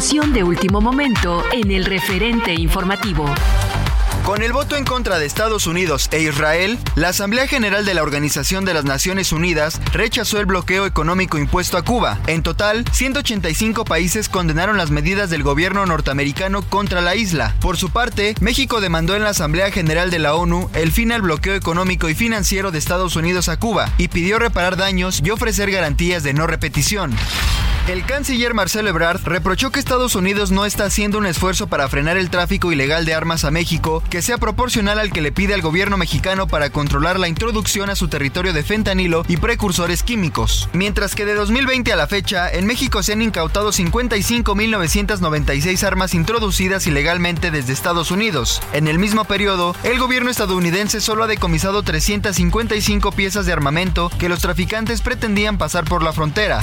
De último momento en el referente informativo. Con el voto en contra de Estados Unidos e Israel, la Asamblea General de la Organización de las Naciones Unidas rechazó el bloqueo económico impuesto a Cuba. En total, 185 países condenaron las medidas del gobierno norteamericano contra la isla. Por su parte, México demandó en la Asamblea General de la ONU el fin al bloqueo económico y financiero de Estados Unidos a Cuba y pidió reparar daños y ofrecer garantías de no repetición. El canciller Marcelo Ebrard reprochó que Estados Unidos no está haciendo un esfuerzo para frenar el tráfico ilegal de armas a México que sea proporcional al que le pide al gobierno mexicano para controlar la introducción a su territorio de fentanilo y precursores químicos. Mientras que de 2020 a la fecha, en México se han incautado 55.996 armas introducidas ilegalmente desde Estados Unidos. En el mismo periodo, el gobierno estadounidense solo ha decomisado 355 piezas de armamento que los traficantes pretendían pasar por la frontera.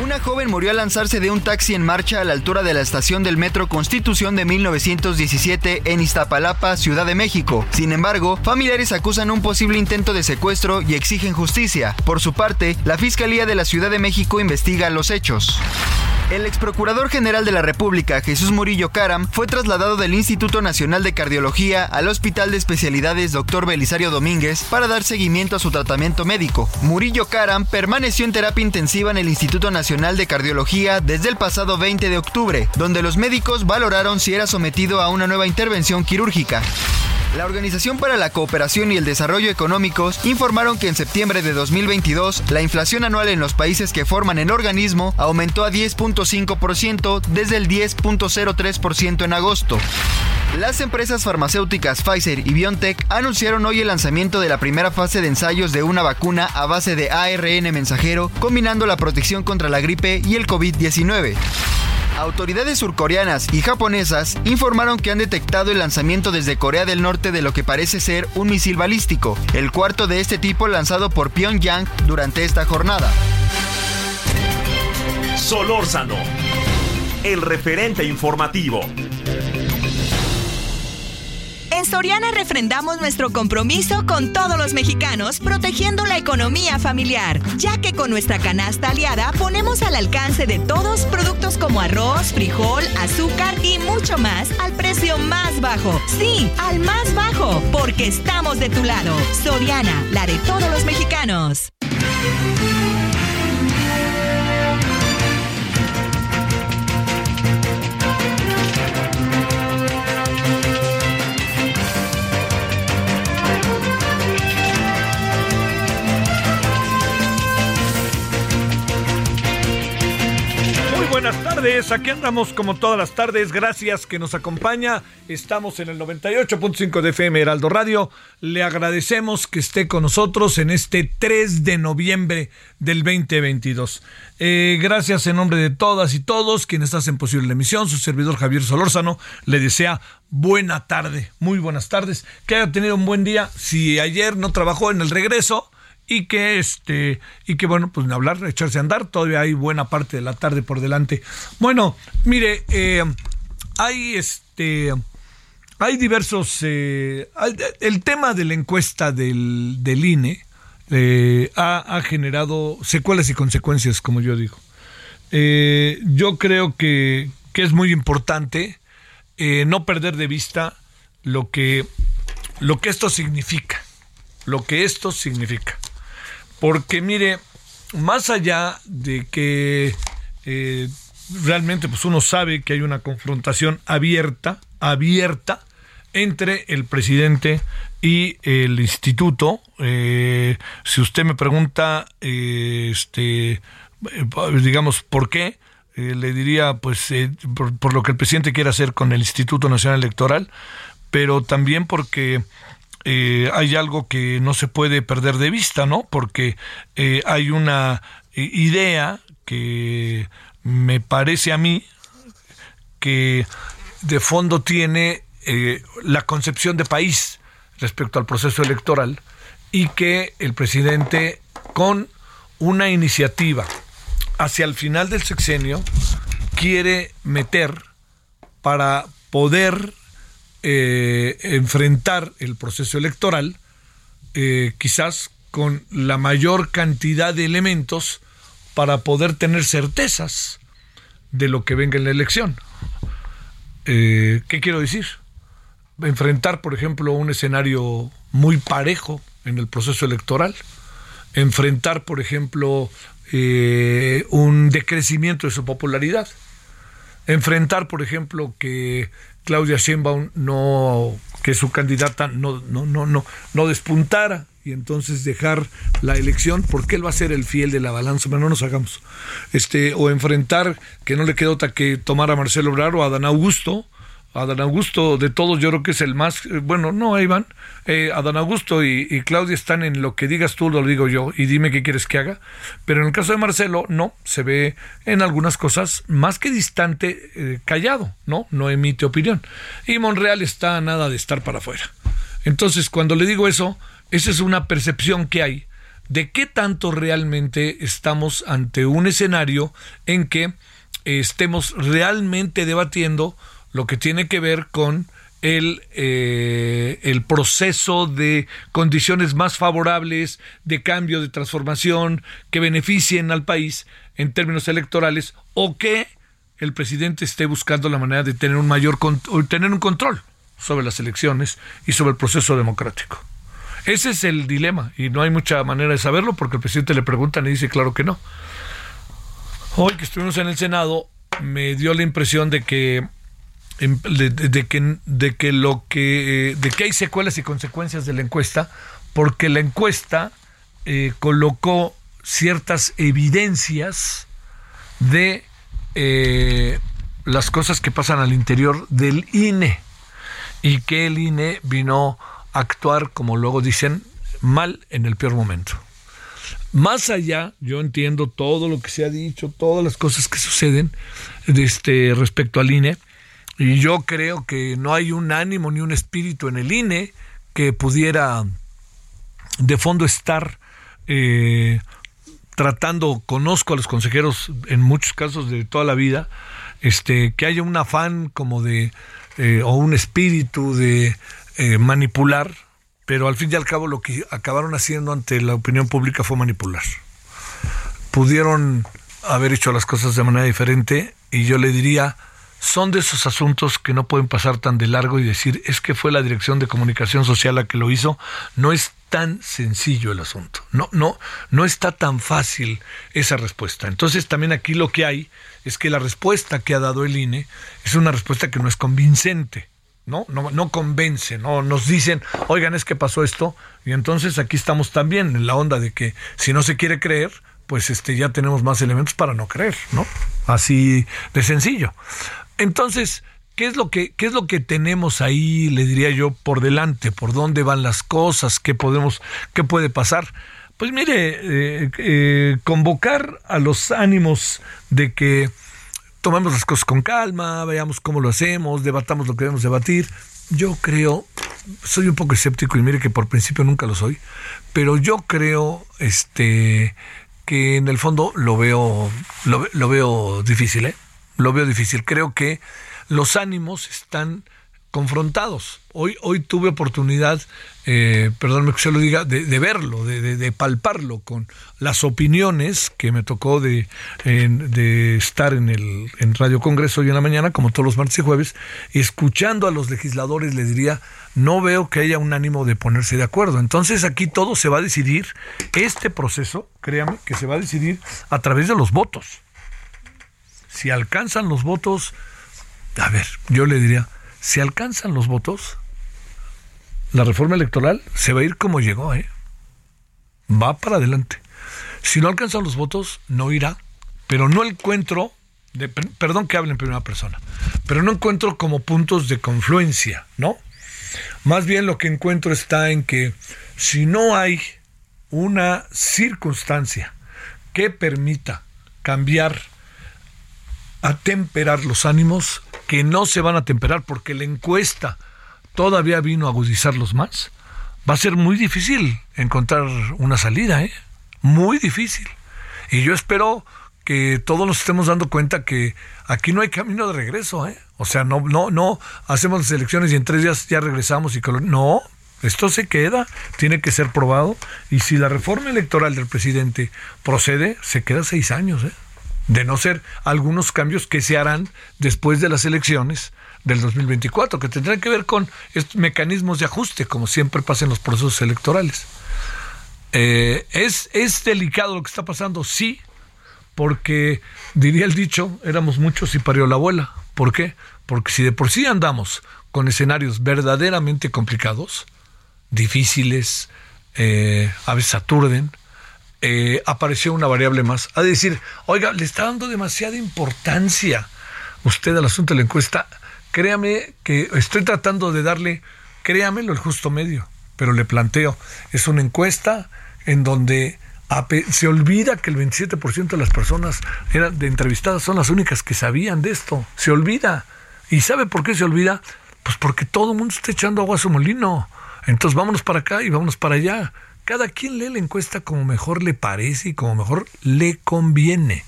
Una joven murió al lanzarse de un taxi en marcha a la altura de la estación del Metro Constitución de 1917 en Iztapalapa, Ciudad de México. Sin embargo, familiares acusan un posible intento de secuestro y exigen justicia. Por su parte, la Fiscalía de la Ciudad de México investiga los hechos. El ex procurador general de la República, Jesús Murillo Caram, fue trasladado del Instituto Nacional de Cardiología al Hospital de Especialidades Dr. Belisario Domínguez para dar seguimiento a su tratamiento médico. Murillo Caram permaneció en terapia intensiva en el Instituto Nacional de Cardiología desde el pasado 20 de octubre, donde los médicos valoraron si era sometido a una nueva intervención quirúrgica. La Organización para la Cooperación y el Desarrollo Económicos informaron que en septiembre de 2022 la inflación anual en los países que forman el organismo aumentó a 10.5% desde el 10.03% en agosto. Las empresas farmacéuticas Pfizer y BioNTech anunciaron hoy el lanzamiento de la primera fase de ensayos de una vacuna a base de ARN mensajero combinando la protección contra la gripe y el COVID-19. Autoridades surcoreanas y japonesas informaron que han detectado el lanzamiento desde Corea del Norte de lo que parece ser un misil balístico, el cuarto de este tipo lanzado por Pyongyang durante esta jornada. Solórzano, el referente informativo. En Soriana refrendamos nuestro compromiso con todos los mexicanos, protegiendo la economía familiar, ya que con nuestra canasta aliada ponemos al alcance de todos productos como arroz, frijol, azúcar y mucho más al precio más bajo. Sí, al más bajo, porque estamos de tu lado. Soriana, la de todos los mexicanos. Buenas tardes, aquí andamos como todas las tardes, gracias que nos acompaña, estamos en el 98.5 de FM Heraldo Radio, le agradecemos que esté con nosotros en este 3 de noviembre del 2022. Eh, gracias en nombre de todas y todos quienes hacen posible la emisión, su servidor Javier Solórzano le desea buena tarde, muy buenas tardes, que haya tenido un buen día, si ayer no trabajó en el regreso, y que este y que bueno pues hablar echarse a andar. Todavía hay buena parte de la tarde por delante. Bueno mire eh, hay este hay diversos eh, el tema de la encuesta del, del INE eh, ha, ha, generado secuelas y consecuencias como yo digo. Yo creo que, que, es muy importante no perder de vista lo que lo que esto significa lo que esto significa porque mire, más allá de que eh, realmente pues uno sabe que hay una confrontación abierta, abierta, entre el presidente y el instituto. Eh, si usted me pregunta, eh, este, digamos, ¿por qué? le diría, pues, por, por, lo que el presidente quiere hacer con el Instituto Nacional Electoral, pero también porque eh, hay algo que no se puede perder de vista, ¿no? Porque eh, hay una eh, idea que me parece a mí que de fondo tiene la concepción de país respecto al proceso electoral y que el presidente con una iniciativa hacia el final del sexenio quiere meter para poder eh, enfrentar el proceso electoral eh, quizás con la mayor cantidad de elementos para poder tener certezas de lo que venga en la elección. Eh, ¿Qué quiero decir? Enfrentar, por ejemplo, un escenario muy parejo en el proceso electoral, enfrentar, por ejemplo, un decrecimiento de su popularidad, enfrentar, por ejemplo, que Claudia Sheinbaum no que su candidata no no no no no despuntara y entonces dejar la elección porque él va a ser el fiel de la balanza, pero no nos hagamos. Este o enfrentar que no le queda otra que tomar a Marcelo Obrador o a Dan Augusto Adán Augusto de todos yo creo que es el más, eh, bueno, no, Iván, eh, Adán Augusto y, Claudia están en lo que digas tú, lo digo yo, y dime qué quieres que haga, pero en el caso de Marcelo, no, se ve en algunas cosas más que distante, eh, callado, ¿no? No emite opinión. Y Monreal está nada de estar para afuera. Entonces, cuando le digo eso, esa es una percepción que hay de qué tanto realmente estamos ante un escenario en que estemos realmente debatiendo lo que tiene que ver con el, eh, el proceso de condiciones más favorables, de cambio, de transformación, que beneficien al país en términos electorales, o que el presidente esté buscando la manera de tener un mayor tener un control sobre las elecciones y sobre el proceso democrático. Ese es el dilema y no hay mucha manera de saberlo porque el presidente le pregunta y dice claro que no. Hoy que estuvimos en el Senado me dio la impresión de que de, que, de que lo que de que hay secuelas y consecuencias de la encuesta porque la encuesta eh, colocó ciertas evidencias de eh, las cosas que pasan al interior del INE y que el INE vino a actuar, como luego dicen, mal en el peor momento. Más allá, yo entiendo todo lo que se ha dicho, todas las cosas que suceden de este, respecto al INE, y yo creo que no hay un ánimo ni un espíritu en el INE que pudiera de fondo estar eh, tratando, conozco a los consejeros en muchos casos de toda la vida, este, que haya un afán como de, eh, o un espíritu de eh, manipular, pero al fin y al cabo lo que acabaron haciendo ante la opinión pública fue manipular. Pudieron haber hecho las cosas de manera diferente y yo le diría, son de esos asuntos que no pueden pasar tan de largo y decir es que fue la Dirección de Comunicación Social la que lo hizo. No es tan sencillo el asunto. No, no, no está tan fácil esa respuesta. Entonces también aquí lo que hay es que la respuesta que ha dado el INE es una respuesta que no es convincente. ¿no? No, convence, no nos dicen, oigan, es que pasó esto, y entonces aquí estamos también en la onda de que si no se quiere creer, pues este ya tenemos más elementos para no creer, ¿no? Así de sencillo. Entonces, ¿qué es lo que qué es lo que tenemos ahí, le diría yo, por delante? ¿Por dónde van las cosas? ¿Qué podemos qué puede pasar? Pues mire, eh, eh, convocar a los ánimos de que tomemos las cosas con calma, veamos cómo lo hacemos, debatamos lo que debemos debatir. Yo creo soy un poco escéptico y mire que por principio nunca lo soy, pero yo creo este que en el fondo lo veo lo, lo veo difícil, ¿eh? Lo veo difícil. Creo que los ánimos están confrontados. Hoy, hoy tuve oportunidad, eh, que se lo diga, de, verlo, de, palparlo con las opiniones que me tocó de, de estar en el en Radio Congreso hoy en la mañana, como todos los martes y jueves, escuchando a los legisladores, les diría, no veo que haya un ánimo de ponerse de acuerdo. Entonces aquí todo se va a decidir, este proceso, créame, que se va a decidir a través de los votos. Si alcanzan los votos, a ver, yo le diría, si alcanzan los votos, la reforma electoral se va a ir como llegó, ¿eh? Va para adelante. Si no alcanzan los votos, no irá. Pero no encuentro, de, perdón que hable en primera persona, pero no encuentro como puntos de confluencia, ¿no? Más bien lo que encuentro está en que si no hay una circunstancia que permita cambiar, atemperar los ánimos, que no se van a temperar porque la encuesta todavía vino a agudizarlos más, va a ser muy difícil encontrar una salida, ¿eh? Muy difícil. Y yo espero que todos nos estemos dando cuenta que aquí no hay camino de regreso, ¿eh? O sea, no, no, no hacemos las elecciones y en tres días ya regresamos y no, esto se queda, tiene que ser probado. Y si la reforma electoral del presidente procede, se queda seis años, ¿eh? De no ser algunos cambios que se harán después de las elecciones del 2024, que tendrán que ver con estos mecanismos de ajuste, como siempre pasa en los procesos electorales. Eh, ¿es, ¿Es delicado lo que está pasando? Sí, porque diría el dicho, éramos muchos y parió la abuela. ¿Por qué? Porque si de por sí andamos con escenarios verdaderamente complicados, difíciles, eh, a veces aturden, eh, apareció una variable más. A decir, oiga, le está dando demasiada importancia usted al asunto de la encuesta. Créame que estoy tratando de darle, créamelo, el justo medio, pero le planteo, es una encuesta en donde se olvida que el 27% de las personas eran de entrevistadas son las únicas que sabían de esto. Se olvida. ¿Y sabe por qué se olvida? Pues porque todo el mundo está echando agua a su molino. Entonces vámonos para acá y vámonos para allá. Cada quien lee la encuesta como mejor le parece y como mejor le conviene.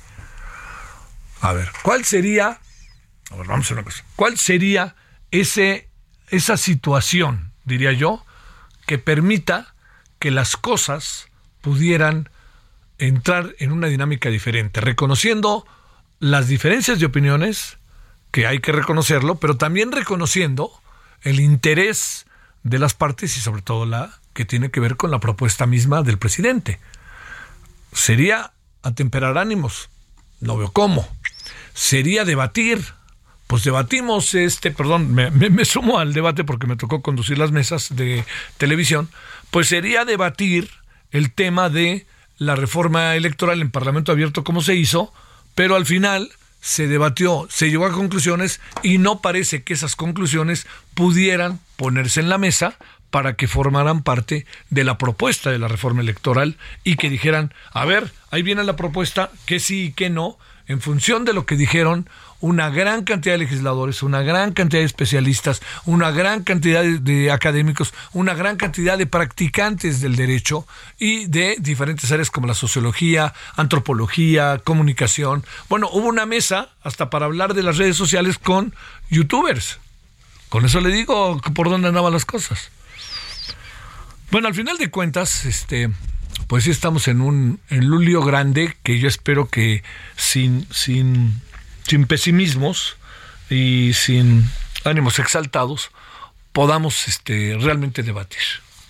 A ver, ¿cuál sería? A ver, vamos a una cosa. ¿Cuál sería ese, esa situación, diría yo, que permita que las cosas pudieran entrar en una dinámica diferente, reconociendo las diferencias de opiniones, que hay que reconocerlo, pero también reconociendo el interés de las partes y sobre todo la que tiene que ver con la propuesta misma del presidente. Sería atemperar ánimos, no veo cómo. Sería debatir, pues debatimos este, perdón, me, sumo al debate porque me tocó conducir las mesas de televisión, pues sería debatir el tema de la reforma electoral en Parlamento Abierto como se hizo, pero al final se debatió, se llegó a conclusiones y no parece que esas conclusiones pudieran ponerse en la mesa para que formaran parte de la propuesta de la reforma electoral y que dijeran, a ver, ahí viene la propuesta, que sí y que no, en función de lo que dijeron una gran cantidad de legisladores, una gran cantidad de especialistas, una gran cantidad de, académicos, una gran cantidad de practicantes del derecho y de diferentes áreas como la sociología, antropología, comunicación. Bueno, hubo una mesa hasta para hablar de las redes sociales con youtubers. Con eso le digo por dónde andaban las cosas. Bueno, al final de cuentas, este, pues sí estamos en un, en grande que yo espero que sin, sin, sin pesimismos y sin ánimos exaltados podamos este, realmente debatir.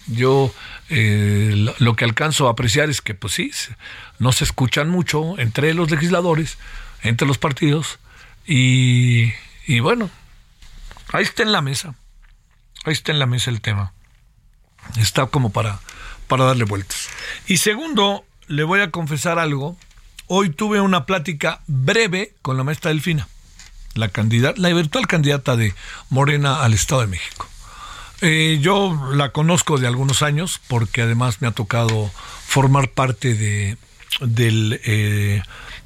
Yo eh, lo, que alcanzo a apreciar es que, pues sí, no se escuchan mucho entre los legisladores, entre los partidos, y, y bueno, ahí está en la mesa, ahí está en la mesa el tema está como para, para darle vueltas. Y segundo, le voy a confesar algo. Hoy tuve una plática breve con la maestra Delfina, la, candidata, la virtual candidata de Morena al Estado de México. Eh, yo la conozco de algunos años porque además me ha tocado formar parte de, del, eh,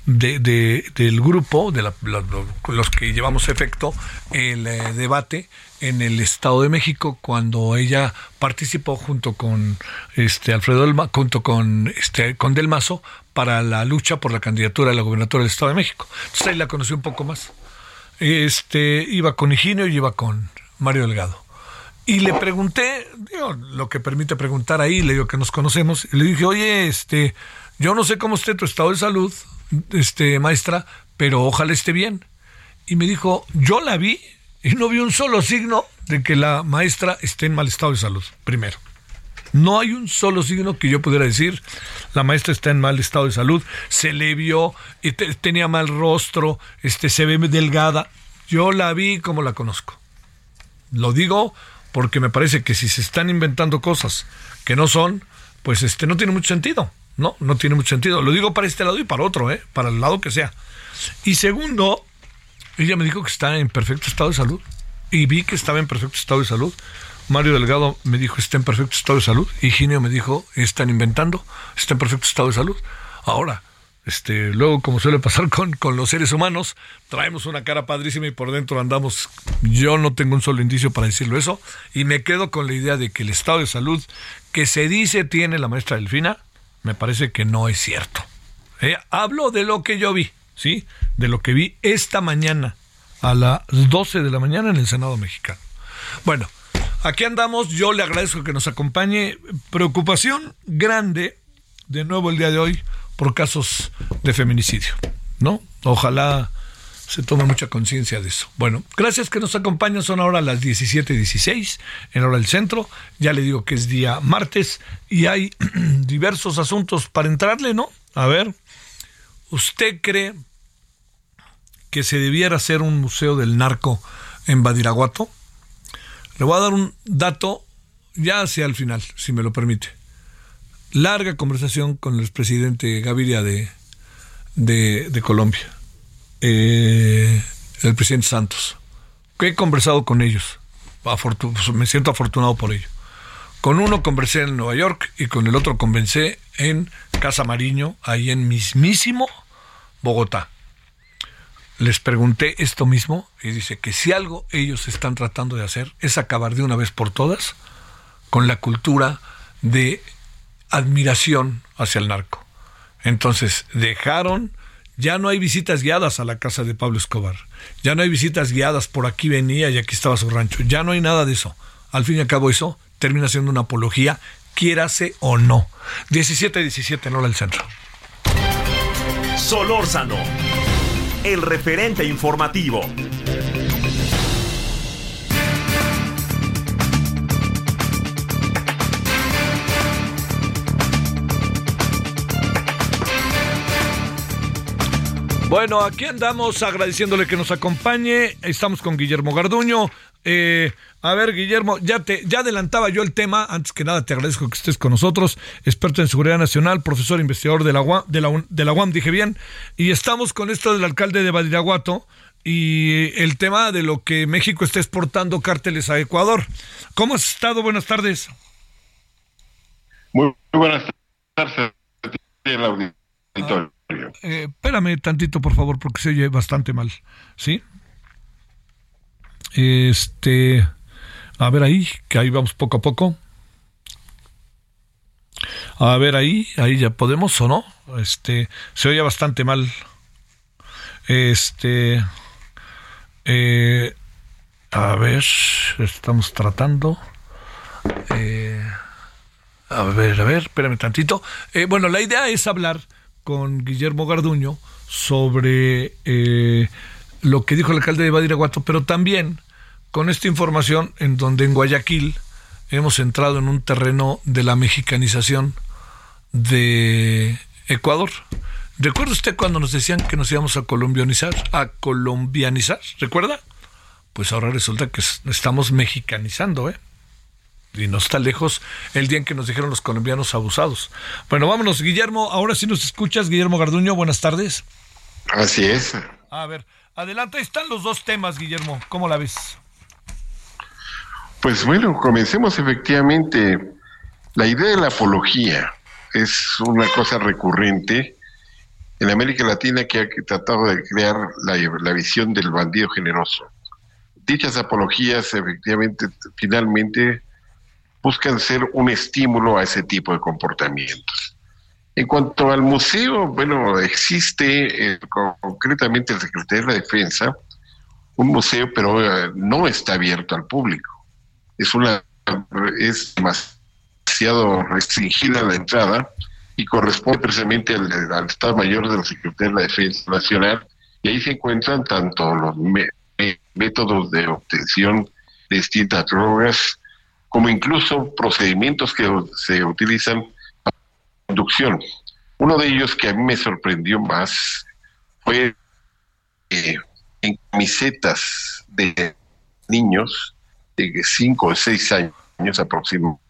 de, del grupo, de los que llevamos efecto el eh, debate en el Estado de México cuando ella participó junto con este Alfredo junto con este con Del Mazo para la lucha por la candidatura a la gobernatura del Estado de México. Entonces ahí la conocí un poco más. Este iba con Higinio y iba con Mario Delgado. Y le pregunté, digo, lo que permite preguntar ahí, le digo que nos conocemos, y le dije, oye, este, yo no sé cómo esté tu estado de salud, este, maestra, pero ojalá esté bien. Y me dijo, yo la vi y no vi un solo signo de que la maestra esté en mal estado de salud, primero. No hay un solo signo que yo pudiera decir, la maestra está en mal estado de salud, se le vio, tenía mal rostro, este, se ve delgada. Yo la vi como la conozco. Lo digo porque me parece que si se están inventando cosas que no son, pues este no tiene mucho sentido. No, no tiene mucho sentido. Lo digo para este lado y para otro, ¿eh? para el lado que sea. Y segundo, ella me dijo que está en perfecto estado de salud. Y vi que estaba en perfecto estado de salud. Mario Delgado me dijo está en perfecto estado de salud. Y Ginio me dijo están inventando, está en perfecto estado de salud. Ahora, este, luego, como suele pasar con, con, los seres humanos, traemos una cara padrísima y por dentro andamos. Yo no tengo un solo indicio para decirlo eso. Y me quedo con la idea de que el estado de salud que se dice tiene la maestra Delfina, me parece que no es cierto. Eh, hablo de lo que yo vi, ¿sí? De lo que vi esta mañana a las 12 de la mañana en el Senado mexicano. Bueno, aquí andamos. Yo le agradezco que nos acompañe. Preocupación grande, de nuevo el día de hoy por casos de feminicidio, ¿no? Ojalá se tome mucha conciencia de eso. Bueno, gracias que nos acompañan. Son ahora las 17:16 en hora del centro. Ya le digo que es día martes y hay diversos asuntos para entrarle, ¿no? A ver, ¿usted cree que se debiera hacer un museo del narco en Badiraguato? Le voy a dar un dato ya hacia el final, si me lo permite larga conversación con el expresidente Gaviria de, de, Colombia, eh, el presidente Santos. He conversado con ellos, pues, me siento afortunado por ello. Con uno conversé en Nueva York y con el otro conversé en Casa Mariño, ahí en mismísimo Bogotá. Les pregunté esto mismo y dice que si algo ellos están tratando de hacer es acabar de una vez por todas con la cultura de admiración hacia el narco. Entonces dejaron, ya no hay visitas guiadas a la casa de Pablo Escobar, ya no hay visitas guiadas por aquí venía y aquí estaba su rancho, ya no hay nada de eso. Al fin y al cabo eso termina siendo una apología, quiérase o no. 17-17 en hora del centro. Solórzano, el referente informativo. Bueno, aquí andamos agradeciéndole que nos acompañe. Estamos con Guillermo Garduño. Eh, a ver, Guillermo, ya te ya adelantaba yo el tema. Antes que nada, te agradezco que estés con nosotros. Experto en seguridad nacional, profesor investigador de la UAM, de la UAM dije bien. Y estamos con esto del alcalde de Badiraguato y el tema de lo que México está exportando cárteles a Ecuador. ¿Cómo has estado? Buenas tardes. Muy, buenas tardes, eh, espérame tantito, por favor, porque se oye bastante mal. ¿Sí? Este. A ver ahí, que ahí vamos poco a poco. A ver ahí, ahí ya podemos o no. Este, se oye bastante mal. Este, eh, a ver, estamos tratando. Eh, a ver, a ver, espérame tantito. bueno, la idea es hablar con Guillermo Garduño sobre eh, lo que dijo el alcalde de Badiraguato, pero también con esta información en donde en Guayaquil hemos entrado en un terreno de la mexicanización de Ecuador. ¿Recuerda usted cuando nos decían que nos íbamos a colombianizar? A colombianizar, ¿recuerda? Pues ahora resulta que estamos mexicanizando, ¿eh? Y no está lejos el día en que nos dijeron los colombianos abusados. Bueno, vámonos, Guillermo. Ahora sí nos escuchas, Guillermo Garduño. Buenas tardes. Así es. A ver, adelante. están los dos temas, Guillermo. ¿Cómo la ves? Pues bueno, comencemos efectivamente. La idea de la apología es una cosa recurrente en América Latina que ha tratado de crear la, la visión del bandido generoso. Dichas apologías efectivamente finalmente buscan ser un estímulo a ese tipo de comportamientos. En cuanto al museo, bueno, existe eh, concretamente el Secretario de la Defensa, un museo, pero eh, no está abierto al público. Es una es demasiado restringida la entrada y corresponde precisamente al, Estado Mayor de la Secretaría de la Defensa Nacional y ahí se encuentran tanto los métodos de obtención de distintas drogas como incluso procedimientos que se utilizan para inducción. Uno de ellos que a mí me sorprendió más fue eh, en camisetas de niños de 5 o 6 años aproximadamente.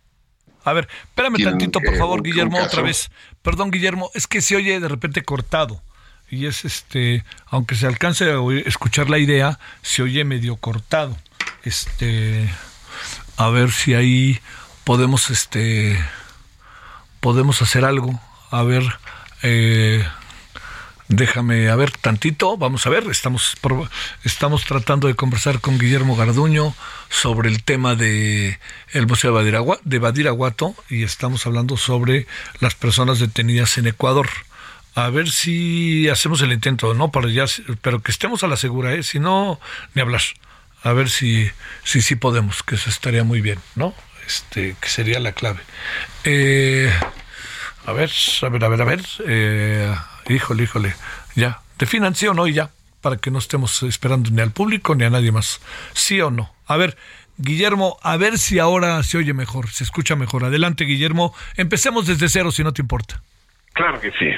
A ver, espérame tantito, por favor, Guillermo, otra vez. Perdón, Guillermo, es que se oye de repente cortado. Y es este, aunque se alcance a escuchar la idea, se oye medio cortado. Este, a ver si ahí podemos, este, podemos hacer algo. A ver, eh, Déjame a ver tantito, vamos a ver, estamos, estamos tratando de conversar con Guillermo Garduño sobre el tema de el Museo de Badiraguato y estamos hablando sobre las personas detenidas en Ecuador. A ver si hacemos el intento, ¿no? Para ya, pero que estemos a la segura, ¿eh? Si no, ni hablar. A ver si si, si podemos, que eso estaría muy bien, ¿no? Este, que sería la clave. Eh, a ver, a ver, a ver, a ver. Eh, híjole, híjole. Ya, definan sí o no y ya, para que no estemos esperando ni al público ni a nadie más. Sí o no. A ver, Guillermo, a ver si ahora se oye mejor, se escucha mejor. Adelante, Guillermo. Empecemos desde cero, si no te importa. Claro que sí.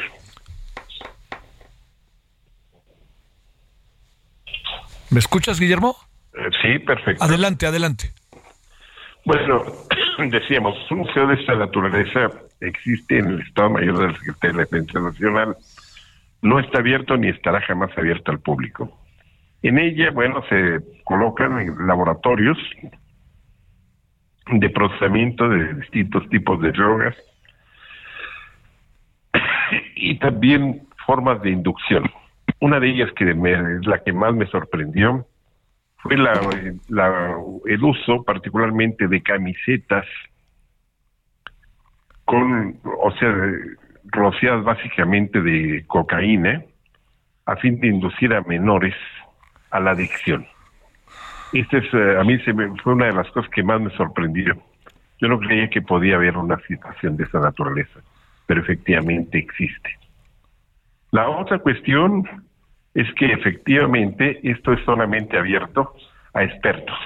¿Me escuchas, Guillermo? Eh, sí, perfecto. Adelante, adelante. Bueno, decíamos, un museo de esta naturaleza existe en el Estado Mayor de la Secretaría de la Defensa Nacional. No está abierto ni estará jamás abierto al público. En ella, bueno, se colocan laboratorios de procesamiento de distintos tipos de drogas y también formas de inducción. Una de ellas que es la que más me sorprendió fue la, el uso particularmente de camisetas con, o sea, rociadas básicamente de cocaína a fin de inducir a menores a la adicción. Este es, eh, a mí se me, fue una de las cosas que más me sorprendió. Yo no creía que podía haber una situación de esa naturaleza, pero efectivamente existe. La otra cuestión es que efectivamente esto es solamente abierto a expertos.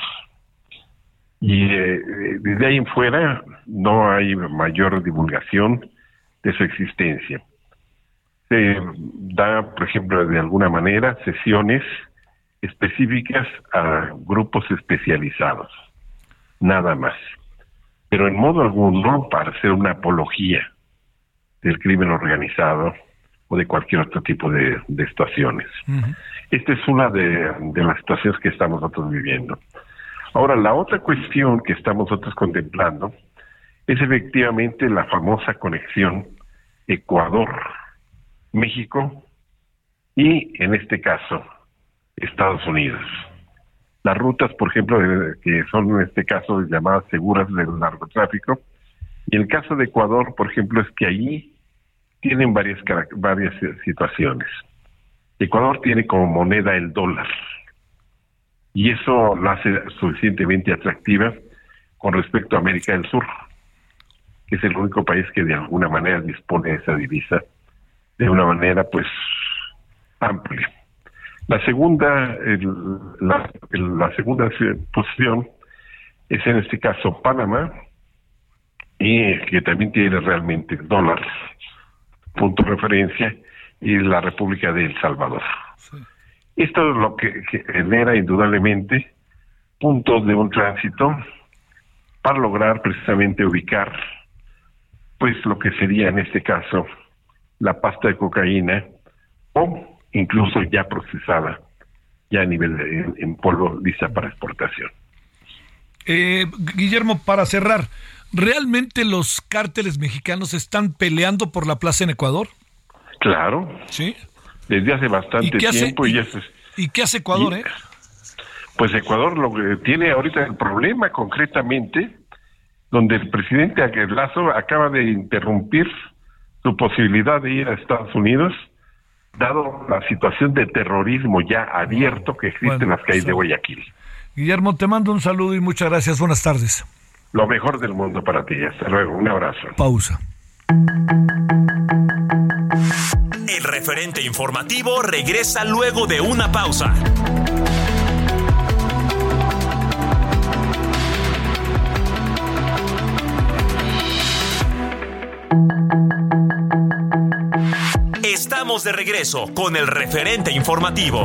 Y eh, desde ahí en fuera no hay mayor divulgación de su existencia. Se da, por ejemplo, de alguna manera, sesiones específicas a grupos especializados, nada más. Pero en modo alguno para hacer una apología del crimen organizado o de cualquier otro tipo de, situaciones. Esta es una de, las situaciones que estamos nosotros viviendo. Ahora, la otra cuestión que estamos nosotros contemplando es efectivamente la famosa conexión Ecuador-México y, en este caso, Estados Unidos. Las rutas, por ejemplo, que son en este caso llamadas seguras del narcotráfico, y el caso de Ecuador, por ejemplo, es que allí tienen varias, varias situaciones. Ecuador tiene como moneda el dólar y eso la hace suficientemente atractiva con respecto a América del Sur, que es el único país que de alguna manera dispone de esa divisa de una manera pues amplia. La segunda, la, la segunda posición es en este caso Panamá, y que también tiene realmente dólar punto de referencia, y la República de El Salvador. Esto es lo que, genera indudablemente puntos de un tránsito para lograr precisamente ubicar pues lo que sería en este caso la pasta de cocaína o incluso ya procesada ya a nivel de, en polvo lista para exportación. Eh, Guillermo, para cerrar, ¿realmente los cárteles mexicanos están peleando por la plaza en Ecuador? Claro. Sí. Desde hace bastante tiempo. y, y, ¿Y qué hace Ecuador, eh? Pues Ecuador lo que tiene ahorita el problema concretamente, donde el presidente Lazo acaba de interrumpir su posibilidad de ir a Estados Unidos, dado la situación de terrorismo ya abierto que existe en las calles de Guayaquil. Guillermo, te mando un saludo y muchas gracias. Buenas tardes. Lo mejor del mundo para ti. Hasta luego. Un abrazo. Pausa. El referente informativo regresa luego de una pausa. Estamos de regreso con el referente informativo.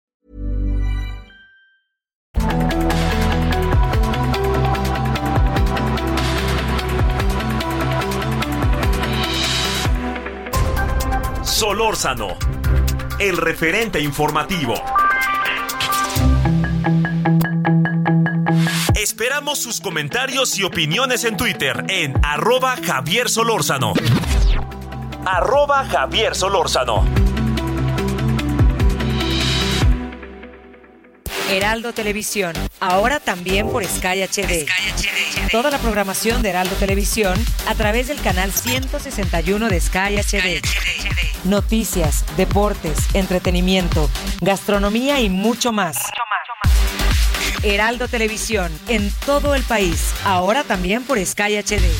El referente informativo. Esperamos sus comentarios y opiniones en Twitter en arroba Javier Solórzano. Arroba Javier Solórzano. Heraldo Televisión, ahora también por Sky HD. Toda la programación de Heraldo Televisión a través del canal 161 de Sky HD. Noticias, deportes, entretenimiento, gastronomía y mucho más. Heraldo Televisión, en todo el país, ahora también por Sky HD.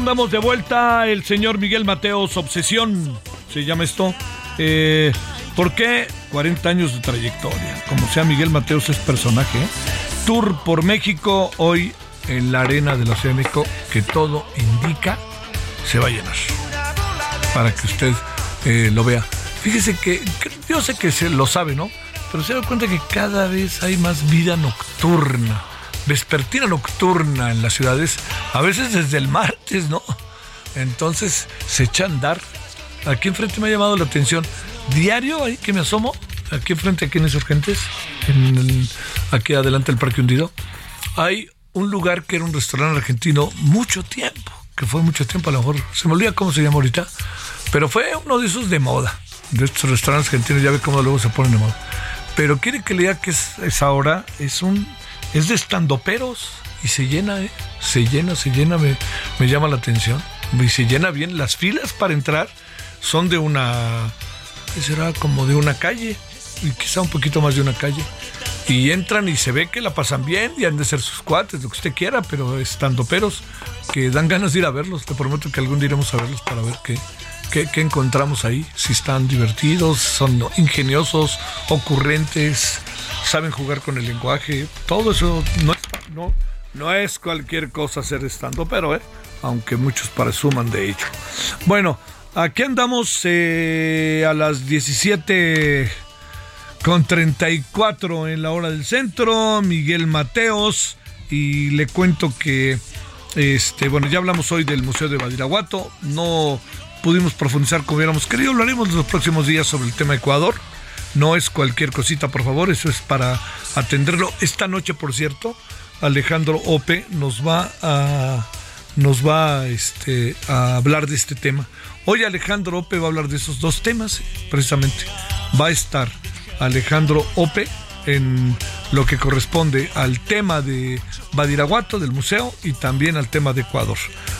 Andamos de vuelta. El señor Miguel Mateos, Obsesión, se llama esto. Eh, ¿Por qué 40 años de trayectoria? Como sea, Miguel Mateos es personaje. ¿eh? Tour por México, hoy en la arena de la México, que todo indica se va a llenar. Para que usted eh, lo vea. Fíjese que, que yo sé que se lo sabe, ¿no? Pero se da cuenta que cada vez hay más vida nocturna, vespertina nocturna en las ciudades, a veces desde el martes, ¿no? Entonces se echa a andar. Aquí enfrente me ha llamado la atención. Diario, ahí que me asomo, aquí enfrente, aquí en Insurgentes, en el- aquí adelante del Parque Hundido, hay un lugar que era un restaurante argentino mucho tiempo, que fue mucho tiempo, a lo mejor se me olvida cómo se llama ahorita, pero fue uno de esos de moda, de estos restaurantes argentinos, ya ve cómo luego se ponen de moda. Pero quiere que le diga que es, es ahora, es un, es de estandoperos y se llena, ¿eh? se llena, se llena, me, me llama la atención. Y se llena bien, las filas para entrar son de una, ¿qué será? Como de una calle, y quizá un poquito más de una calle. Y entran y se ve que la pasan bien y han de ser sus cuates, lo que usted quiera, pero estando peros que dan ganas de ir a verlos. Te prometo que algún día iremos a verlos para ver qué, qué, qué encontramos ahí. Si están divertidos, son ingeniosos, ocurrentes, saben jugar con el lenguaje, todo eso no, es- no, no es cualquier cosa ser estando, pero eh, aunque muchos presuman de ello. Bueno, aquí andamos eh, a las 17 con 34 en la hora del centro, Miguel Mateos, y le cuento que, este, bueno, ya hablamos hoy del Museo de Badiraguato, no pudimos profundizar como hubiéramos querido, hablaremos en los próximos días sobre el tema Ecuador, no es cualquier cosita, por favor, eso es para atenderlo. Esta noche, por cierto, Alejandro Ope nos va a nos va este, a hablar de este tema. Hoy Alejandro Ope va a hablar de esos dos temas, precisamente. Va a estar Alejandro Ope en lo que corresponde al tema de Badiraguato, del museo, y también al tema de Ecuador.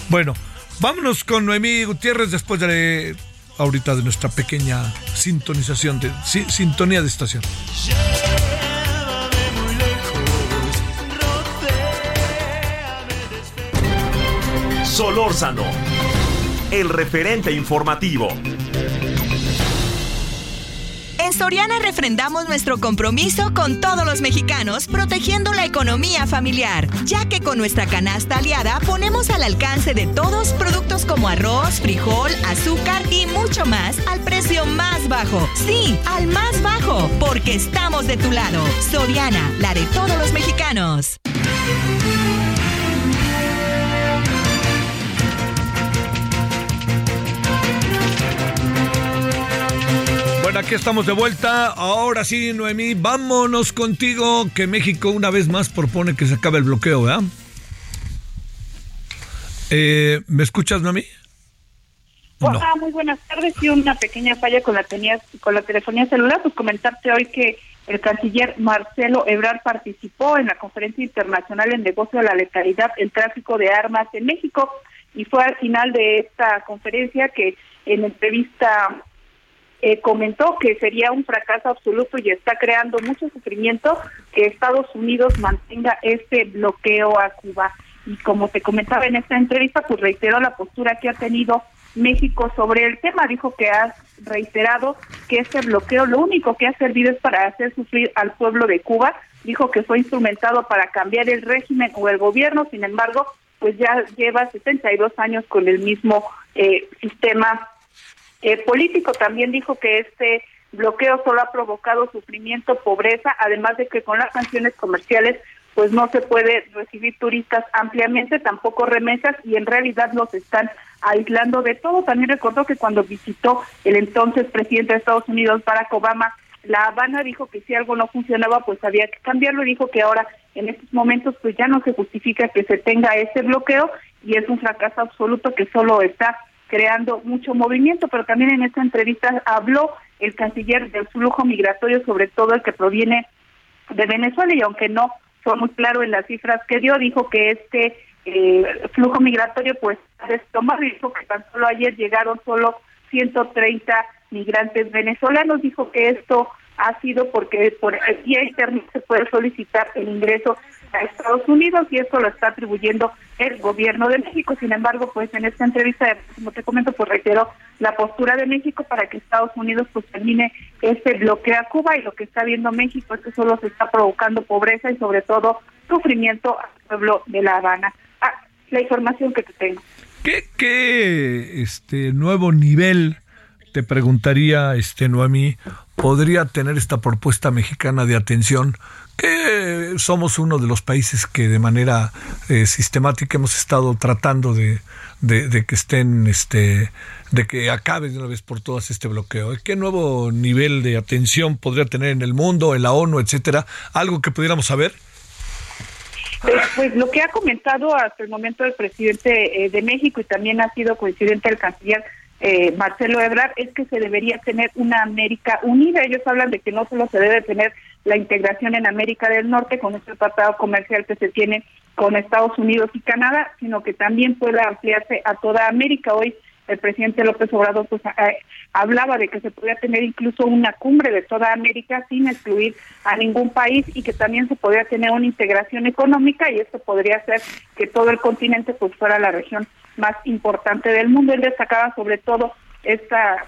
Bueno, vámonos con Noemí Gutiérrez después de ahorita de nuestra pequeña sintonización de si- sintonía de estación. Solórzano, el referente informativo. Soriana refrendamos nuestro compromiso con todos los mexicanos, protegiendo la economía familiar, ya que con nuestra canasta aliada ponemos al alcance de todos productos como arroz, frijol, azúcar y mucho más al precio más bajo. Sí, al más bajo, porque estamos de tu lado. Soriana, la de todos los mexicanos. Aquí estamos de vuelta. Ahora sí, Noemí, vámonos contigo, que México una vez más propone que se acabe el bloqueo, ¿verdad? Eh, ¿Me escuchas, Noemí? Muy buenas tardes. Sí, una pequeña falla con la, tenía, con la telefonía celular. Pues comentarte hoy que el canciller Marcelo Ebrard participó en la conferencia internacional en negocio de la letalidad, el tráfico de armas en México. Y fue al final de esta conferencia que en entrevista eh, comentó que sería un fracaso absoluto y está creando mucho sufrimiento que Estados Unidos mantenga este bloqueo a Cuba. Y como te comentaba en esta entrevista, pues reiteró la postura que ha tenido México sobre el tema. Dijo que ha reiterado que este bloqueo lo único que ha servido es para hacer sufrir al pueblo de Cuba. Dijo que fue instrumentado para cambiar el régimen o el gobierno, sin embargo, pues ya lleva 62 años con el mismo eh, sistema eh, político también dijo que este bloqueo solo ha provocado sufrimiento, pobreza, además de que con las sanciones comerciales pues no se puede recibir turistas ampliamente, tampoco remesas y en realidad los están aislando de todo. También recordó que cuando visitó el entonces presidente de Estados Unidos, Barack Obama, La Habana dijo que si algo no funcionaba pues había que cambiarlo y dijo que ahora en estos momentos pues ya no se justifica que se tenga ese bloqueo y es un fracaso absoluto que solo está creando mucho movimiento, pero también en esta entrevista habló el canciller del flujo migratorio, sobre todo el que proviene de Venezuela, y aunque no fue muy claro en las cifras que dio, dijo que este eh, flujo migratorio pues destomado, dijo que tan solo ayer llegaron solo 130 migrantes venezolanos, dijo que esto ha sido porque por vía internet se puede solicitar el ingreso a Estados Unidos y esto lo está atribuyendo el gobierno de México. Sin embargo, pues en esta entrevista, como te comento, pues reiteró la postura de México para que Estados Unidos pues termine este bloqueo a Cuba y lo que está viendo México es que solo se está provocando pobreza y sobre todo sufrimiento al pueblo de La Habana. Ah, la información que te tengo. ¿Qué, qué este nuevo nivel, te preguntaría este Noemí, podría tener esta propuesta mexicana de atención? Que somos uno de los países que de manera eh, sistemática hemos estado tratando de, de, que estén, este, de que acabe de una vez por todas este bloqueo. ¿Qué nuevo nivel de atención podría tener en el mundo, en la ONU, etcétera? Algo que pudiéramos saber. Pues, pues lo que ha comentado hasta el momento el presidente eh, de México y también ha sido coincidente el canciller eh, Marcelo Ebrard es que se debería tener una América unida. Ellos hablan de que no solo se debe tener la integración en América del Norte con este tratado comercial que se tiene con Estados Unidos y Canadá, sino que también pueda ampliarse a toda América. Hoy el presidente López Obrador pues eh, hablaba de que se podría tener incluso una cumbre de toda América sin excluir a ningún país y que también se podría tener una integración económica y esto podría hacer que todo el continente pues fuera la región más importante del mundo. Él destacaba sobre todo esta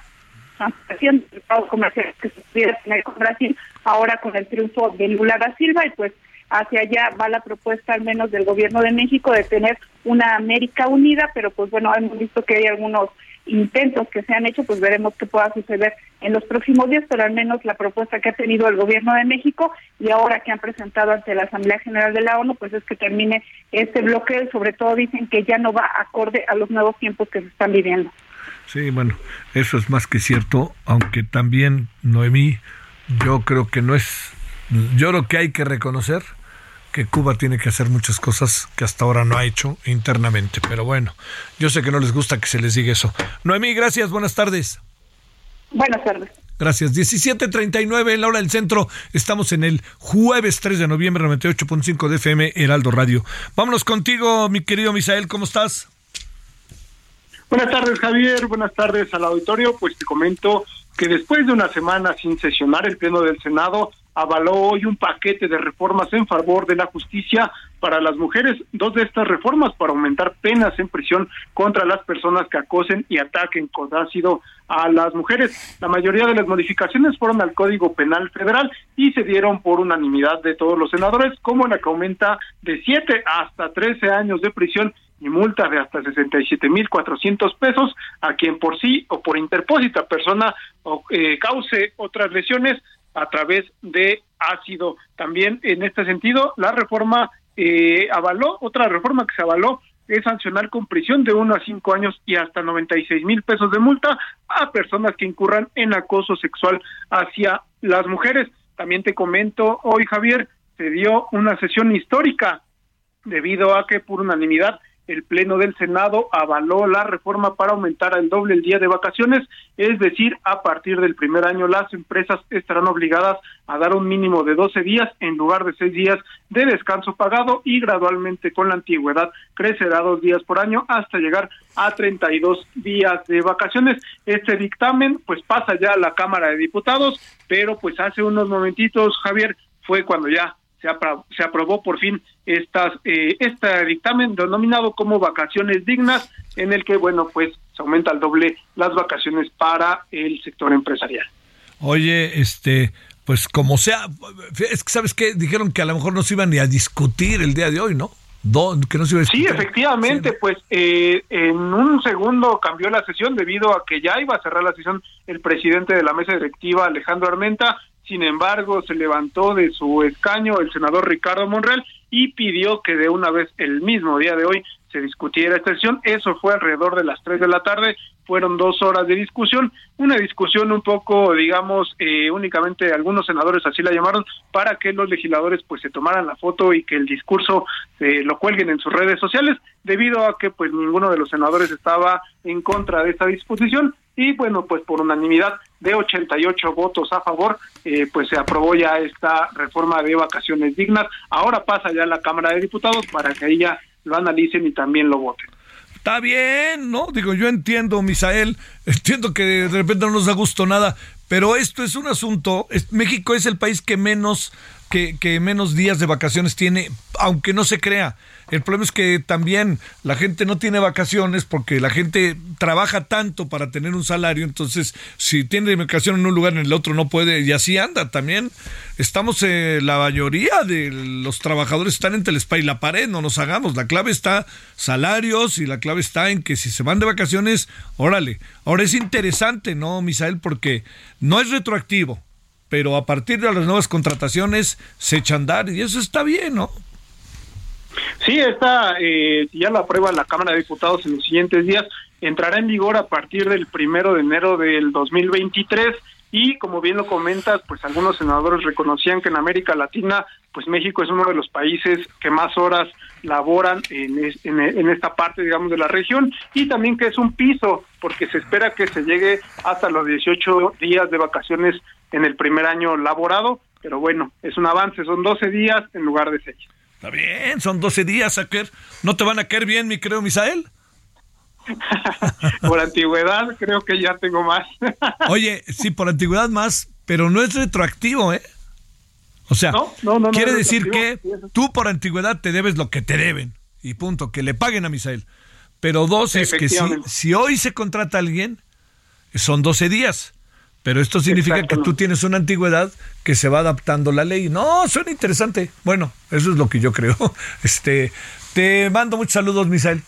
ampliación del tratado comercial que se pudiera tener con Brasil, ahora con el triunfo de Lula da Silva, y pues hacia allá va la propuesta al menos del gobierno de México de tener una América unida, pero pues bueno, hemos visto que hay algunos intentos que se han hecho, pues veremos qué pueda suceder en los próximos días, pero al menos la propuesta que ha tenido el gobierno de México y ahora que han presentado ante la Asamblea General de la ONU, pues es que termine este bloqueo, sobre todo dicen que ya no va acorde a los nuevos tiempos que se están viviendo. Sí, bueno, eso es más que cierto, aunque también, Noemí, yo creo que no es, yo creo que hay que reconocer que Cuba tiene que hacer muchas cosas que hasta ahora no ha hecho internamente. Pero bueno, yo sé que no les gusta que se les diga eso. Noemí, gracias, buenas tardes. Buenas tardes. Gracias. 17.39 en la hora del centro. Estamos en el jueves 3 de noviembre, 98.5 de FM, Heraldo Radio. Vámonos contigo, mi querido Misael, ¿cómo estás? Buenas tardes, Javier. Buenas tardes al auditorio. Pues te comento que después de una semana sin sesionar, el Pleno del Senado avaló hoy un paquete de reformas en favor de la justicia para las mujeres. Dos de estas reformas para aumentar penas en prisión contra las personas que acosen y ataquen con ácido a las mujeres. La mayoría de las modificaciones fueron al Código Penal Federal y se dieron por unanimidad de todos los senadores, como la que aumenta de 7 hasta 13 años de prisión y multa de hasta 67.400 pesos a quien por sí o por interpósita persona o, eh, cause otras lesiones a través de ácido. También en este sentido, la reforma eh, avaló, otra reforma que se avaló es sancionar con prisión de uno a cinco años y hasta 96 mil pesos de multa a personas que incurran en acoso sexual hacia las mujeres. También te comento, hoy Javier, se dio una sesión histórica debido a que por unanimidad el Pleno del Senado avaló la reforma para aumentar al doble el día de vacaciones, es decir, a partir del primer año las empresas estarán obligadas a dar un mínimo de 12 días en lugar de 6 días de descanso pagado y gradualmente con la antigüedad crecerá dos días por año hasta llegar a 32 días de vacaciones. Este dictamen pues pasa ya a la Cámara de Diputados, pero pues hace unos momentitos, Javier, fue cuando ya se, apro se aprobó por fin estas, eh, este dictamen denominado como vacaciones dignas, en el que, bueno, pues se aumenta al doble las vacaciones para el sector empresarial. Oye, este, pues como sea, es que sabes qué, dijeron que a lo mejor no se iban ni a discutir el día de hoy, ¿no? Do, que no se iba a sí, efectivamente, sí. pues eh, en un segundo cambió la sesión debido a que ya iba a cerrar la sesión el presidente de la mesa directiva, Alejandro Armenta, sin embargo, se levantó de su escaño el senador Ricardo Monreal y pidió que de una vez el mismo día de hoy se discutiera esta sesión. Eso fue alrededor de las tres de la tarde. Fueron dos horas de discusión, una discusión un poco, digamos, eh, únicamente algunos senadores así la llamaron, para que los legisladores pues se tomaran la foto y que el discurso eh, lo cuelguen en sus redes sociales, debido a que pues ninguno de los senadores estaba en contra de esta disposición y bueno, pues por unanimidad de 88 votos a favor, eh, pues se aprobó ya esta reforma de vacaciones dignas. Ahora pasa ya a la Cámara de Diputados para que ella lo analicen y también lo voten. Está bien, ¿no? Digo, yo entiendo, Misael, entiendo que de repente no nos da gusto nada, pero esto es un asunto, México es el país que menos, que, que menos días de vacaciones tiene, aunque no se crea. El problema es que también la gente no tiene vacaciones porque la gente trabaja tanto para tener un salario, entonces si tiene vacación en un lugar en el otro no puede y así anda también. Estamos, eh, la mayoría de los trabajadores están entre el spa y la pared, no nos hagamos. La clave está salarios y la clave está en que si se van de vacaciones, órale. Ahora es interesante, ¿no, Misael? Porque no es retroactivo, pero a partir de las nuevas contrataciones se echa a andar y eso está bien, ¿no? Sí, esta, eh, ya la aprueba la Cámara de Diputados en los siguientes días, entrará en vigor a partir del primero de enero del 2023 y como bien lo comentas, pues algunos senadores reconocían que en América Latina, pues México es uno de los países que más horas laboran en, es, en, esta parte, digamos, de la región. Y también que es un piso, porque se espera que se llegue hasta los 18 días de vacaciones en el primer año laborado, pero bueno, es un avance, son 12 días en lugar de 6. Está bien, son 12 días, Saker. ¿No te van a caer bien, mi creo, Misael? por antigüedad creo que ya tengo más. Oye, sí, por antigüedad más, pero no es retroactivo, ¿eh? O sea, no, no, no, quiere decir que tú por antigüedad te debes lo que te deben y punto, que le paguen a Misael. Pero dos es que si, si hoy se contrata a alguien, son 12 días. Pero esto significa que tú tienes una antigüedad que se va adaptando la ley. No, suena interesante. Bueno, eso es lo que yo creo. Este, te mando muchos saludos, Misael.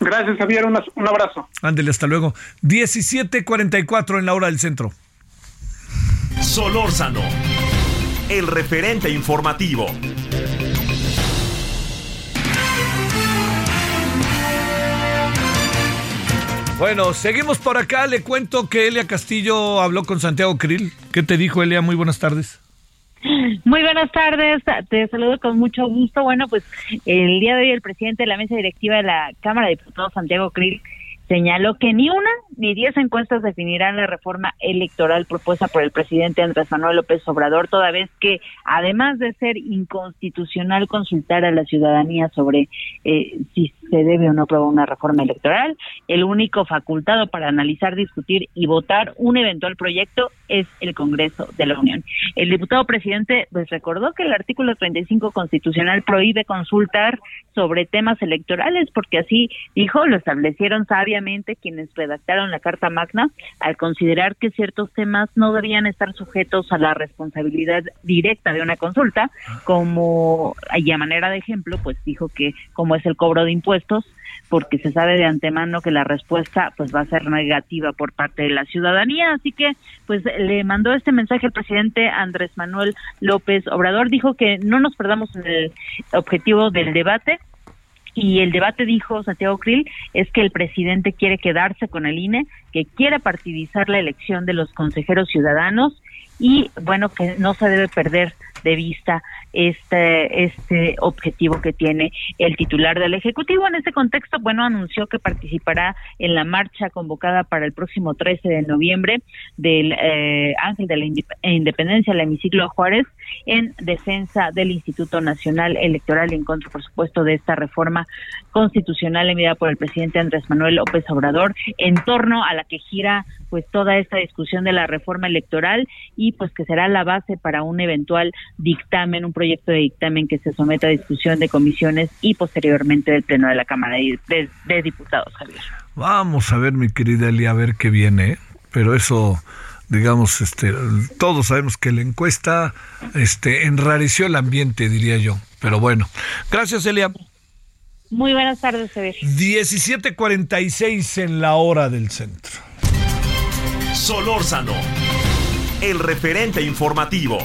Gracias, Javier. un abrazo. Ándele, hasta luego. 17:44 en la hora del centro. Solórzano, el referente informativo. Bueno, seguimos por acá. Le cuento que Elia Castillo habló con Santiago Krill. ¿Qué te dijo, Elia? Muy buenas tardes. Muy buenas tardes, te saludo con mucho gusto. Bueno, pues el día de hoy el presidente de la mesa directiva de la Cámara de Diputados, Santiago Krill, señaló que ni una ni diez encuestas definirán la reforma electoral propuesta por el presidente Andrés Manuel López Obrador, toda vez que, además de ser inconstitucional consultar a la ciudadanía sobre eh, si se debe o no aprobar una reforma electoral, el único facultado para analizar, discutir y votar un eventual proyecto es el Congreso de la Unión. El diputado presidente pues recordó que el artículo 35 constitucional prohíbe consultar sobre temas electorales porque así dijo lo establecieron sabiamente quienes redactaron la Carta Magna al considerar que ciertos temas no debían estar sujetos a la responsabilidad directa de una consulta, como y a manera de ejemplo, pues dijo que como es el cobro de impuestos, porque se sabe de antemano que la respuesta pues va a ser negativa por parte de la ciudadanía, así que pues le mandó este mensaje al presidente Andrés Manuel López Obrador, dijo que no nos perdamos en el objetivo del debate, y el debate, dijo Santiago Krill, es que el presidente quiere quedarse con el INE, que quiere partidizar la elección de los consejeros ciudadanos y, bueno, que no se debe perder de vista este este objetivo que tiene el titular del ejecutivo. En este contexto bueno anunció que participará en la marcha convocada para el próximo 13 de noviembre del eh, Ángel de la Indep- Independencia el hemiciclo Juárez en defensa del Instituto Nacional Electoral y en contra por supuesto de esta reforma constitucional enviada por el presidente Andrés Manuel López Obrador en torno a la que gira pues toda esta discusión de la reforma electoral y pues que será la base para un eventual dictamen, un proyecto de dictamen que se someta a discusión de comisiones y posteriormente del Pleno de la Cámara de, de- de Diputados, Javier. Vamos a ver, mi querida Elia, a ver qué viene. ¿eh? Pero eso, digamos, este, todos sabemos que la encuesta este, enrareció el ambiente, diría yo. Pero bueno, gracias, Elia. Muy buenas tardes, Javier. 17:46 en la hora del centro. Solórzano, el referente informativo.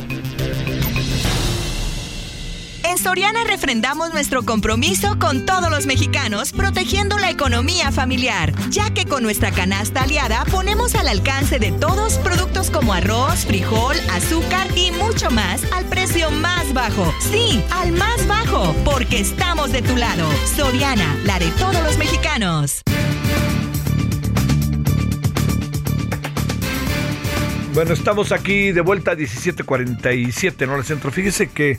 En Soriana refrendamos nuestro compromiso con todos los mexicanos, protegiendo la economía familiar, ya que con nuestra canasta aliada ponemos al alcance de todos productos como arroz, frijol, azúcar y mucho más al precio más bajo. Sí, al más bajo, porque estamos de tu lado. Soriana, la de todos los mexicanos. Bueno, estamos aquí de vuelta a 17:47 en hora centro. Fíjese que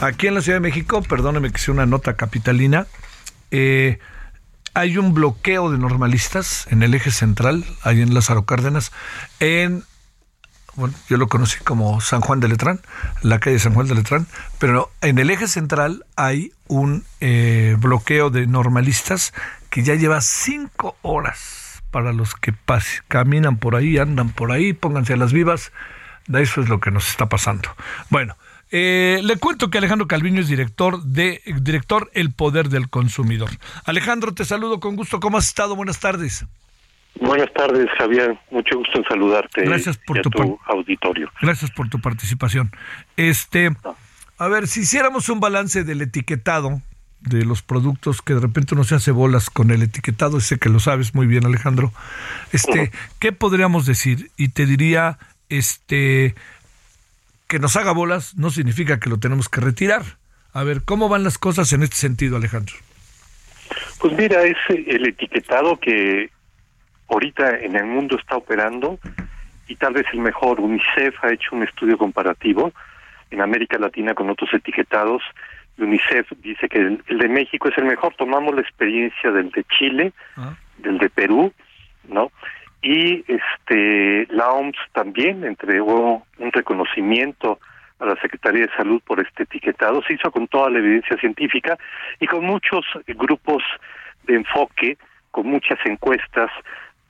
aquí en la Ciudad de México, perdóneme que sea una nota capitalina, eh, hay un bloqueo de normalistas en el eje central, ahí en Lázaro Cárdenas, en, bueno, yo lo conocí como San Juan de Letrán, la calle San Juan de Letrán, pero en el eje central hay un eh, bloqueo de normalistas que ya lleva cinco horas para los que pas- caminan por ahí, andan por ahí, pónganse a las vivas, de eso es lo que nos está pasando. Bueno, eh, le cuento que Alejandro Calviño es director de director El Poder del Consumidor. Alejandro, te saludo con gusto. ¿Cómo has estado? Buenas tardes. Buenas tardes, Javier. Mucho gusto en saludarte. Gracias por y a tu tu auditorio. Gracias por tu participación. Este, a ver, si hiciéramos un balance del etiquetado de los productos que de repente uno se hace bolas con el etiquetado, sé que lo sabes muy bien, Alejandro. Este, ¿qué podríamos decir? Y te diría, este, que nos haga bolas no significa que lo tenemos que retirar. A ver, ¿cómo van las cosas en este sentido, Alejandro? Pues mira, es el etiquetado que ahorita en el mundo está operando y tal vez el mejor. UNICEF ha hecho un estudio comparativo en América Latina con otros etiquetados. UNICEF dice que el, el de México es el mejor. Tomamos la experiencia del de Chile, del de Perú, ¿no? Y este la OMS también entregó un reconocimiento a la Secretaría de Salud por este etiquetado. Se hizo con toda la evidencia científica y con muchos grupos de enfoque, con muchas encuestas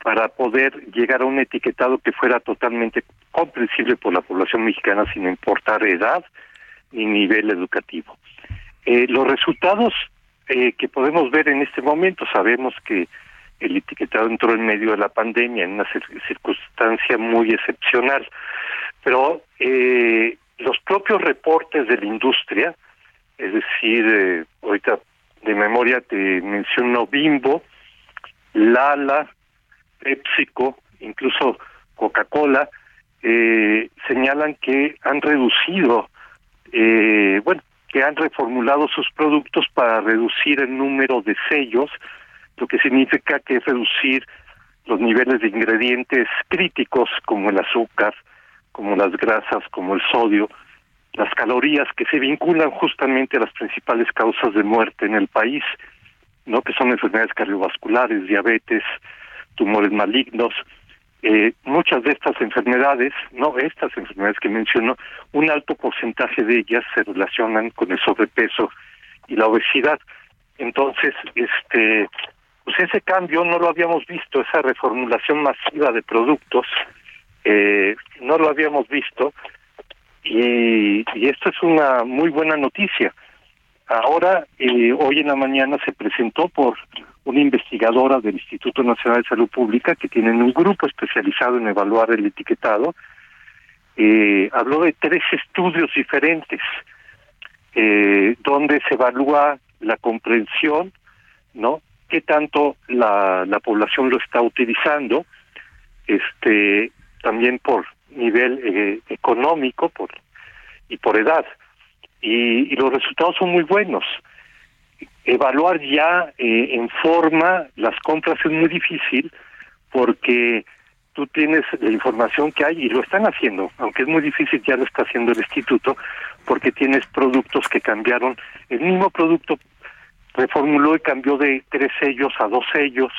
para poder llegar a un etiquetado que fuera totalmente comprensible por la población mexicana sin importar edad ni nivel educativo. Eh, los resultados eh, que podemos ver en este momento, sabemos que el etiquetado entró en medio de la pandemia, en una cir- circunstancia muy excepcional, pero eh, los propios reportes de la industria, es decir, eh, ahorita de memoria te menciono Bimbo, Lala, PepsiCo, incluso Coca-Cola, eh, señalan que han reducido, eh, bueno, que han reformulado sus productos para reducir el número de sellos, lo que significa que es reducir los niveles de ingredientes críticos como el azúcar, como las grasas, como el sodio, las calorías que se vinculan justamente a las principales causas de muerte en el país, ¿no? que son enfermedades cardiovasculares, diabetes, tumores malignos. Eh, muchas de estas enfermedades, no estas enfermedades que menciono, un alto porcentaje de ellas se relacionan con el sobrepeso y la obesidad. Entonces, este, pues ese cambio no lo habíamos visto, esa reformulación masiva de productos, eh, no lo habíamos visto y, y esto es una muy buena noticia. Ahora, eh, hoy en la mañana se presentó por una investigadora del Instituto Nacional de Salud Pública que tienen un grupo especializado en evaluar el etiquetado. Eh, habló de tres estudios diferentes eh, donde se evalúa la comprensión, ¿no? qué tanto la, la población lo está utilizando, este, también por nivel eh, económico, por y por edad. Y, y los resultados son muy buenos. Evaluar ya eh, en forma las compras es muy difícil porque tú tienes la información que hay y lo están haciendo, aunque es muy difícil, ya lo está haciendo el instituto, porque tienes productos que cambiaron, el mismo producto reformuló y cambió de tres sellos a dos sellos,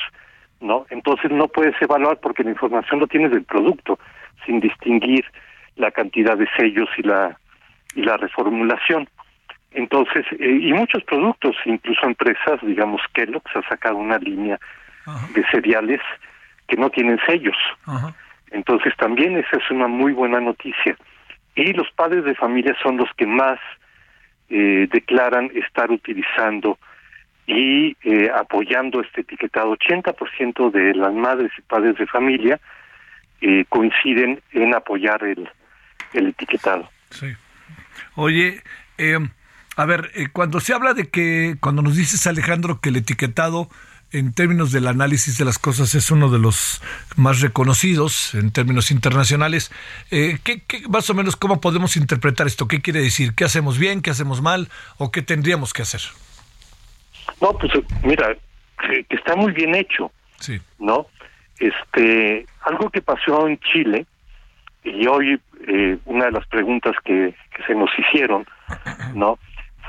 ¿no? Entonces no puedes evaluar porque la información lo tienes del producto, sin distinguir la cantidad de sellos y la y la reformulación. Entonces, eh, y muchos productos, incluso empresas, digamos Kellogg's ha sacado una línea de cereales que no tienen sellos. Entonces también esa es una muy buena noticia. Y los padres de familia son los que más eh, declaran estar utilizando y eh, apoyando este etiquetado. 80% de las madres y padres de familia eh, coinciden en apoyar el, el etiquetado. Sí. Oye, eh, a ver, eh, cuando se habla de que, cuando nos dices Alejandro que el etiquetado en términos del análisis de las cosas es uno de los más reconocidos en términos internacionales, eh, ¿qué, qué, más o menos cómo podemos interpretar esto? ¿Qué quiere decir? ¿Qué hacemos bien? ¿Qué hacemos mal? ¿O qué tendríamos que hacer? No, pues mira, que, que está muy bien hecho. Sí. ¿No? Este, algo que pasó en Chile, y hoy eh, una de las preguntas que, que se nos hicieron, ¿no?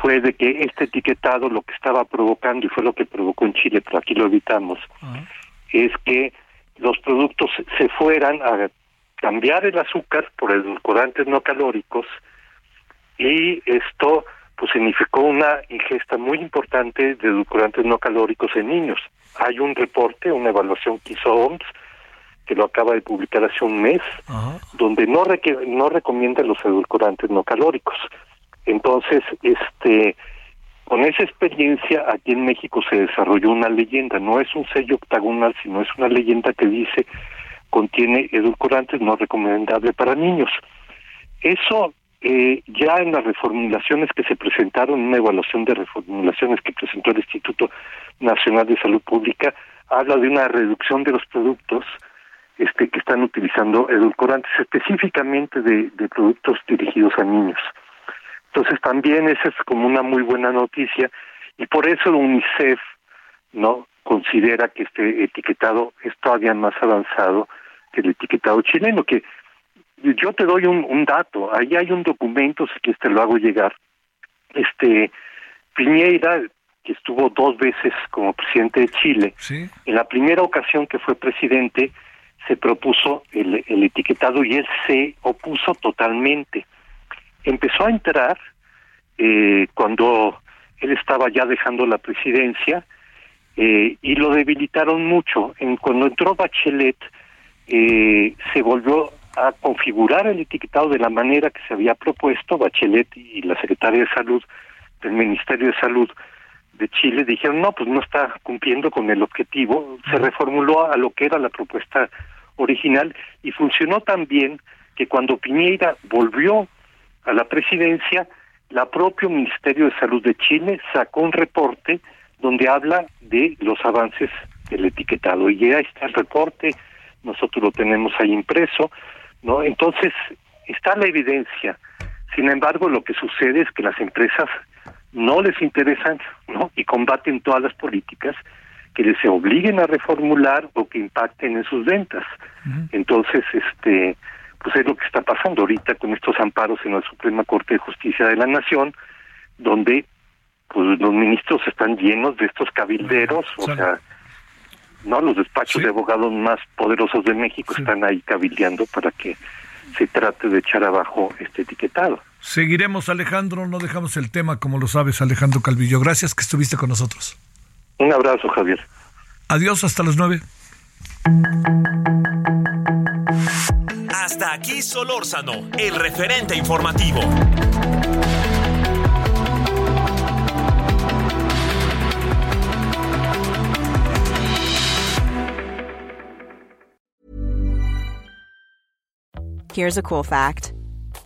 Fue de que este etiquetado lo que estaba provocando, y fue lo que provocó en Chile, pero aquí lo evitamos, es que los productos se fueran a cambiar el azúcar por edulcorantes no calóricos y esto pues significó una ingesta muy importante de edulcorantes no calóricos en niños. Hay un reporte, una evaluación que hizo OMS, que lo acaba de publicar hace un mes, donde no no recomienda los edulcorantes no calóricos. Entonces, este con esa experiencia aquí en México se desarrolló una leyenda, no es un sello octagonal, sino es una leyenda que dice contiene edulcorantes no recomendable para niños. Eso eh, ya en las reformulaciones que se presentaron, una evaluación de reformulaciones que presentó el Instituto Nacional de Salud Pública, habla de una reducción de los productos este, que están utilizando edulcorantes, específicamente de, de productos dirigidos a niños. Entonces también esa es como una muy buena noticia y por eso UNICEF no considera que este etiquetado es todavía más avanzado que el etiquetado chileno, que yo te doy un, un dato, ahí hay un documento, si quieres te lo hago llegar, este Piñeira, que estuvo dos veces como presidente de Chile, en la primera ocasión que fue presidente se propuso el, el etiquetado y él se opuso totalmente. Empezó a entrar eh, cuando él estaba ya dejando la presidencia eh, y lo debilitaron mucho. En, cuando entró Bachelet, eh, se volvió a configurar el etiquetado de la manera que se había propuesto. Bachelet y la Secretaria de Salud del Ministerio de Salud de Chile dijeron, no, pues no está cumpliendo con el objetivo. Se reformuló a lo que era la propuesta original y funcionó tan bien que cuando Piñera volvió a la presidencia, la propio Ministerio de Salud de Chile sacó un reporte donde habla de los avances del etiquetado y ya está el reporte, nosotros lo tenemos ahí impreso, ¿no? Entonces, está la evidencia. Sin embargo, lo que sucede es que las empresas no les interesan, ¿no? Y combaten todas las políticas que les obliguen a reformular o que impacten en sus ventas. Entonces, este, pues es lo que está pasando ahorita con estos amparos en la Suprema Corte de Justicia de la Nación, donde pues los ministros están llenos de estos cabilderos, o sea, no los despachos de abogados más poderosos de México están ahí cabildeando para que se trate de echar abajo este etiquetado. Seguiremos, Alejandro, no dejamos el tema, como lo sabes, Alejandro Calvillo. Gracias que estuviste con nosotros. Un abrazo, Javier. Adiós, hasta las nueve. Hasta aquí Solórzano, el referente informativo. Here's a cool fact